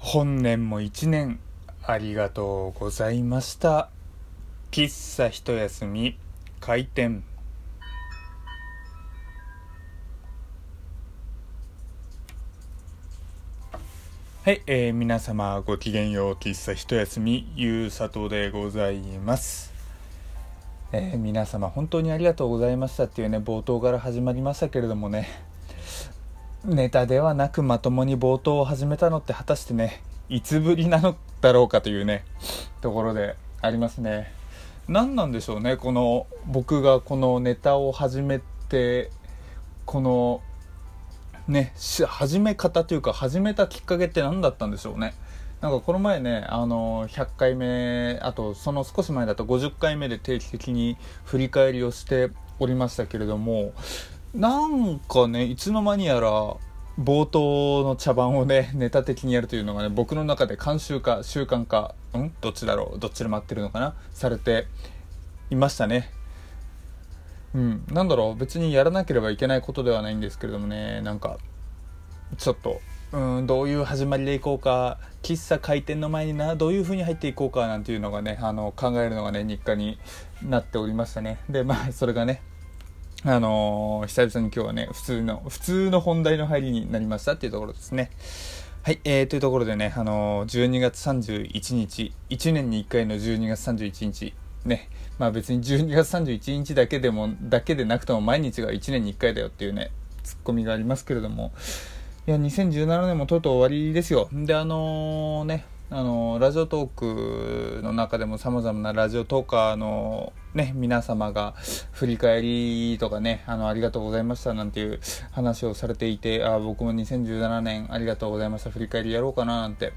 本年も一年ありがとうございました。喫茶一休み開店。はい、えー、皆様ごきげんよう喫茶一休みゆうさとでございます。えー皆様本当にありがとうございましたっていうね冒頭から始まりましたけれどもね。ネタではなくまともに冒頭を始めたのって果たしてねいつぶりなのだろうかというねところでありますね。何なんでしょうねこの僕がこのネタを始めてこのね始め方というか始めたきっかけって何だったんでしょうね。なんかこの前ね、あの100回目あとその少し前だと50回目で定期的に振り返りをしておりましたけれどもなんかねいつの間にやら冒頭の茶番をね ネタ的にやるというのがね僕の中で慣習化習慣化ん？どっちだろう？どっちで待ってるのかな？されていましたね。うん。なんだろう？別にやらなければいけないことではないんですけれどもね。なんかちょっとうんどういう始まりでいこうか喫茶開店の前になどういう風に入っていこうかなんていうのがねあの考えるのがね日課になっておりましたね。でまあそれがねあのー久々に今日はね普通の普通の本題の入りになりましたっていうところですね。はい、えー、というところでね、あのー12月31日1年に1回の12月31日ねまあ別に12月31日だけでもだけでなくても毎日が1年に1回だよっていうねツッコミがありますけれども。いや2017年もとうとう終わりですよ。であのねあのラジオトークの中でもさまざまなラジオトーカーのね皆様が振り返りとかねあのありがとうございましたなんていう話をされていてあ僕も2017年ありがとうございました振り返りやろうかななんて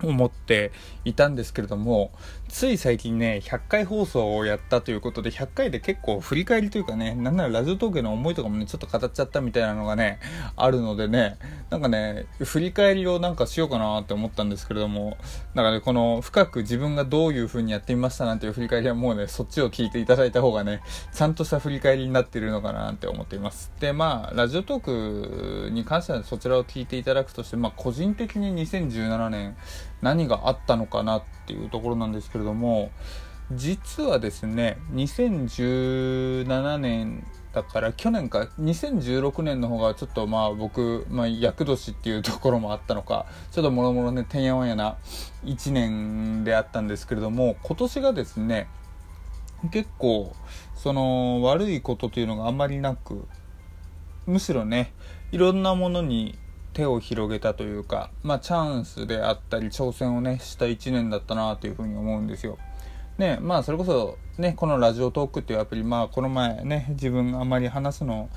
思っていたんですけれどもつい最近ね100回放送をやったということで100回で結構振り返りというかねなんならラジオトークの思いとかもねちょっと語っちゃったみたいなのがねあるのでねなんかね振り返りをなんかしようかなって思ったんですけれどもなんかねこの深く自分がどういう風にやってみましたなんていう振り返りはもうねそっちを聞いていただいた方がねちゃんとした振り返りになっているのかなって思っています。でまあラジオトークに関してはそちらを聞いていただくとしてまあ個人的に2017年何があったのかなっていうところなんですけどれども実はですね2017年だから去年か2016年の方がちょっとまあ僕、まあ、厄年っていうところもあったのかちょっともろもろねてんやわんやな1年であったんですけれども今年がですね結構その悪いことというのがあんまりなくむしろねいろんなものに手を広げたというか、まあ、チャンスであったり挑戦をねした1年だったなというふうに思うんですよ。ねまあそれこそねこのラジオトークっていうアプリまあこの前ね自分があまり話すの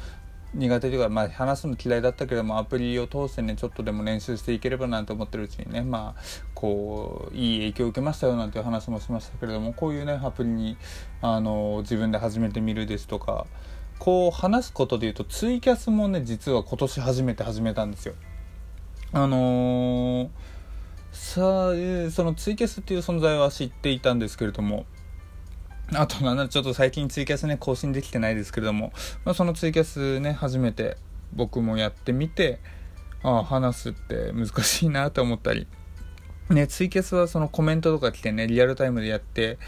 苦手というか、まあ、話すの嫌いだったけどもアプリを通してねちょっとでも練習していければなと思ってるうちにねまあこういい影響を受けましたよなんていう話もしましたけれどもこういうねアプリにあの自分で始めてみるですとかこう話すことで言うとツイキャスもね実は今年初めて始めたんですよ。あのー、さあ、えーそのツイキャスっていう存在は知っていたんですけれどもあとなんならちょっと最近ツイキャスね更新できてないですけれども、まあ、そのツイキャスね初めて僕もやってみてああ話すって難しいなと思ったりねツイキャスはそのコメントとか来てねリアルタイムでやって、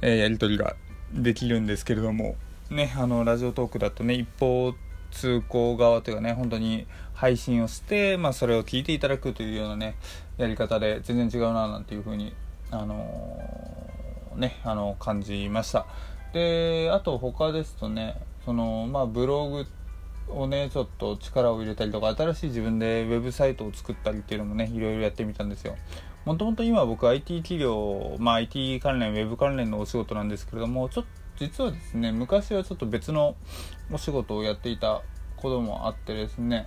えーやり取りができるんですけれどもねあのラジオトークだとね一方通行側というかね本当に配信をして、まあ、それを聞いていただくというようなねやり方で全然違うななんていうふうにあのーねあの感じました。であと他ですとねそのまあブログをねちょっと力を入れたりとか新しい自分でウェブサイトを作ったりっていうのもねいろいろやってみたんですよ。もともと今僕 IT 企業、まあ、IT 関連ウェブ関連のお仕事なんですけれどもちょっと実はですね昔はちょっと別のお仕事をやっていたこともあってですね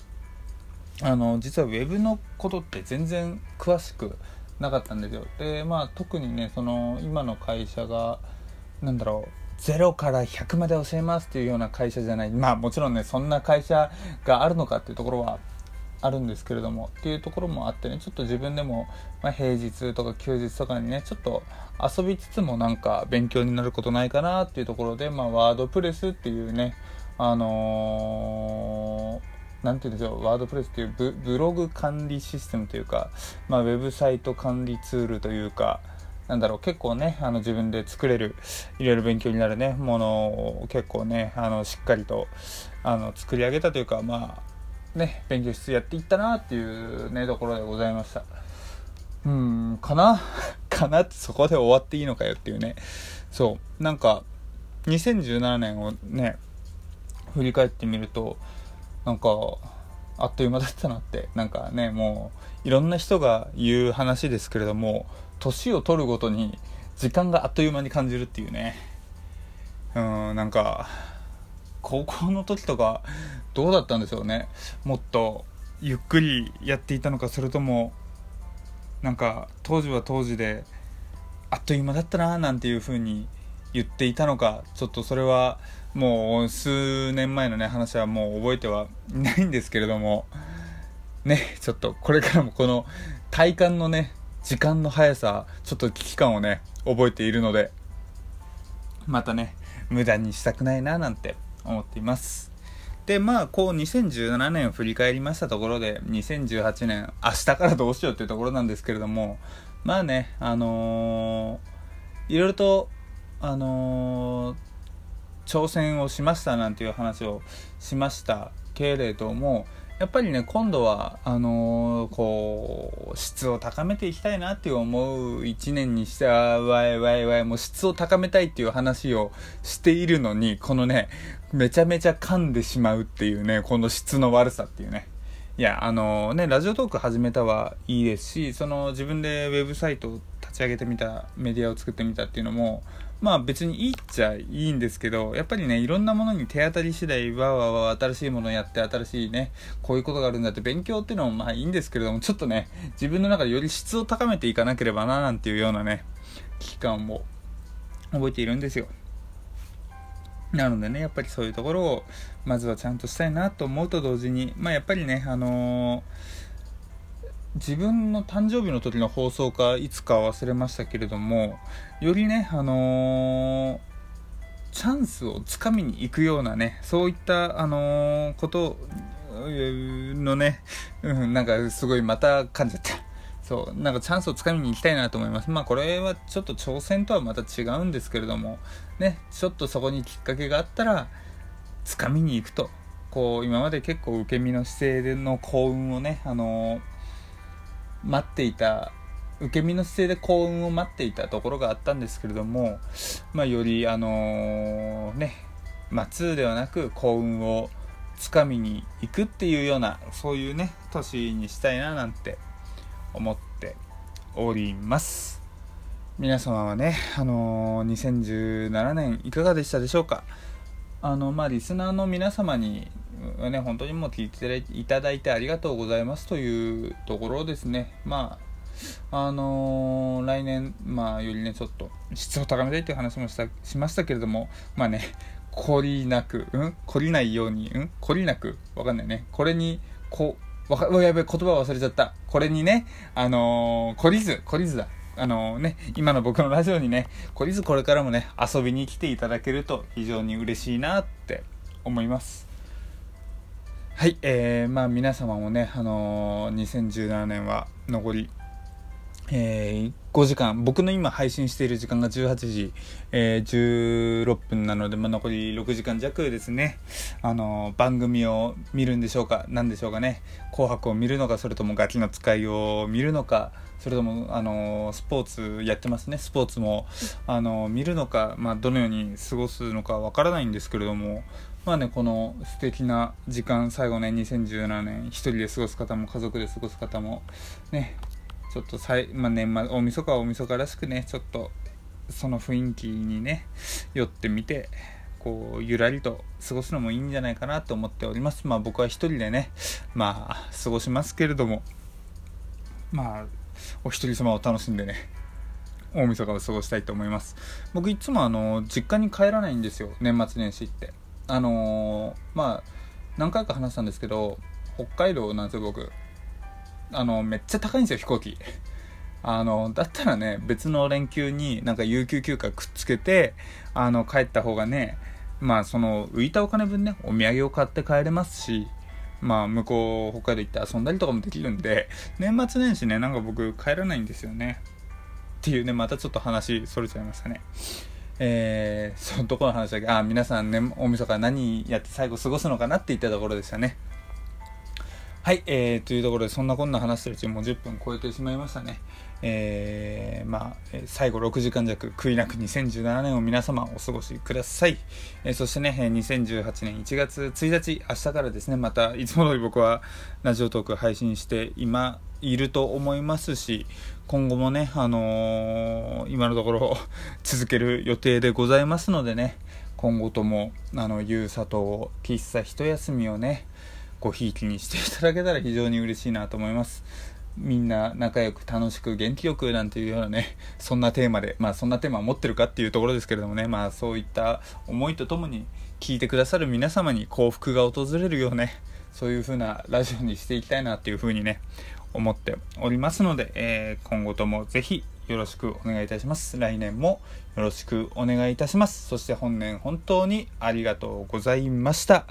あの実はウェブのことって全然詳しくなかったんですよ。でまあ特にねその今の会社がなんだろう0から100まで教えますっていうような会社じゃない。まあもちろんねそんな会社があるのかっていうところはあるんですけれどもっていうところもあってねちょっと自分でも、まあ、平日とか休日とかにねちょっと遊びつつもなんか勉強になることないかなっていうところで、まあ、ワードプレスっていうねあのーなんて言うんでしょうワードプレスっていうブブログ管理システムというか、まあ、ウェブサイト管理ツールというかなんだろう結構ねあの自分で作れるいろいろ勉強になるねものを結構ねあのしっかりとあの作り上げたというかまあね勉強しつつやっていったなっていうねところでございました。うんかな？かな？ってそこで終わっていいのかよっていうね。そう。なんか2017年をね振り返ってみるとなんかあっという間だったなって。なんかねもういろんな人が言う話ですけれども年を取るごとに時間があっという間に感じるっていうね。うんなんか高校の時とかどうだったんでしょうね。もっとゆっくりやっていたのかそれともなんか当時は当時であっという間だったななんていう風に言っていたのかちょっとそれはもう数年前のね話はもう覚えてはいないんですけれどもねちょっとこれからもこの体感のね時間の速さちょっと危機感をね覚えているのでまたね無駄にしたくないななんて思っています。でまあこう2017年を振り返りましたところで2018年明日からどうしようっていうところなんですけれどもまあねあのー、いろいろとあのー、挑戦をしましたなんていう話をしました。けれどもやっぱりね今度はあのー、こう質を高めていきたいなって思う一年にしてはわいわいわいもう質を高めたいっていう話をしているのにこのねめちゃめちゃ噛んでしまうっていうねこの質の悪さっていうね。いやあの、ねラジオトーク始めたはいいですしその自分でウェブサイト立ち上げてみたメディアを作ってみたっていうのもまあ別にいいっちゃいいんですけど、やっぱりね、いろんなものに手当たり次第、わわわ新しいものをやって、新しいね、こういうことがあるんだって勉強っていうのもまあいいんですけれども、ちょっとね、自分の中でより質を高めていかなければな、なんていうようなね、危機感を覚えているんですよ。なのでね、やっぱりそういうところを、まずはちゃんとしたいなと思うと同時に、まあやっぱりね、あのー自分の誕生日の時の放送かいつか忘れましたけれどもよりねあのー、チャンスをつかみに行くようなねそういったあのー、ことのね、うん、なんかすごいまた噛んじゃった。そうなんかチャンスをつかみに行きたいなと思います。まあこれはちょっと挑戦とはまた違うんですけれどもねちょっとそこにきっかけがあったらつかみに行くとこう今まで結構受け身の姿勢での幸運をねあのー待っていた受け身の姿勢で幸運を待っていたところがあったんですけれども、まあ、よりあのー、ね待つではなく幸運をつかみに行くっていうようなそういうね年にしたいななんて思っております。皆様はねあのー、2017年いかがでしたでしょうか？あのまあリスナーの皆様にね本当にもう聞いていただいてありがとうございますというところですねまああのー、来年まあよりねちょっと質を高めたいという話もしたしましたけれどもまあね懲りなく、うん、懲りないように、うん、懲りなく、わかんないね。これに、こう、わか、やべ、言葉忘れちゃった。これにね、あのー、懲りず、懲りずだ。あのね、今の僕のラジオにね、懲りずこれからもね、遊びに来ていただけると非常に嬉しいなって思います。はい、えー、まあ皆様もね、あのー、2017年は残り、えー、5時間、僕の今配信している時間が18時、えー、16分なので、まあ、残り6時間弱ですね、あのー、番組を見るんでしょうか、何でしょうかね、紅白を見るのか、それともガキの使いを見るのか、それとも、あのスポーツやってますね、スポーツも、あの見るのか、まあ、どのように過ごすのかわからないんですけれども、まあね、この素敵な時間、最後ね、2017年、一人で過ごす方も、家族で過ごす方も、ね、ちょっとさい、まあ、年末、大晦日は大晦日らしくね、ちょっと、その雰囲気にね、寄ってみて、こう、ゆらりと過ごすのもいいんじゃないかなと思っております。まあ僕は一人でね、まあ、過ごしますけれども、まあ、お一人様を楽しんでね大晦日を過ごしたいと思います僕いつもあの実家に帰らないんですよ年末年始ってあのー、まあ何回か話したんですけど北海道なんですよ僕あのめっちゃ高いんですよ飛行機。あのだったらね別の連休になんか有給休暇くっつけてあの帰った方がねまあその浮いたお金分ねお土産を買って帰れますしまあ向こう北海道行って遊んだりとかもできるんで年末年始ねなんか僕帰らないんですよね。っていうねまたちょっと話それちゃいましたね。えー、そのところの話だけあ皆さんね大晦日何やって最後過ごすのかなって言ったところでしたね。はい、えー、というところでそんなこんな話してるうちにもう10分超えてしまいましたねえー、まあ、最後6時間弱、悔いなく2017年を皆様お過ごしください。えー、そしてね、2018年1月1日、明日からですね、またいつも通り僕はラジオトーク配信して今いると思いますし、今後もね、あのー、今のところ続ける予定でございますのでね、今後とも、あの、ゆうさと喫茶一休みをね、ごひいきにしていただけたら非常に嬉しいなと思います。みんな仲良く楽しく元気よくなんていうようなね、そんなテーマで、まあそんなテーマを持ってるかっていうところですけれどもね、まあそういった思いとともに聞いてくださる皆様に幸福が訪れるようね、そういう風なラジオにしていきたいなっていう風にね、思っておりますので、えー、今後ともぜひよろしくお願いいたします。来年もよろしくお願いいたします。そして本年本当にありがとうございました。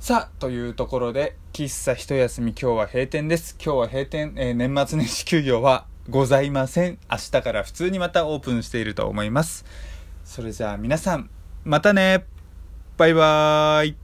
さあ、というところで、喫茶一休み今日は閉店です。今日は閉店、えー、年末年始休業はございません。明日から普通にまたオープンしていると思います。それじゃあ皆さん、またねバイバーイ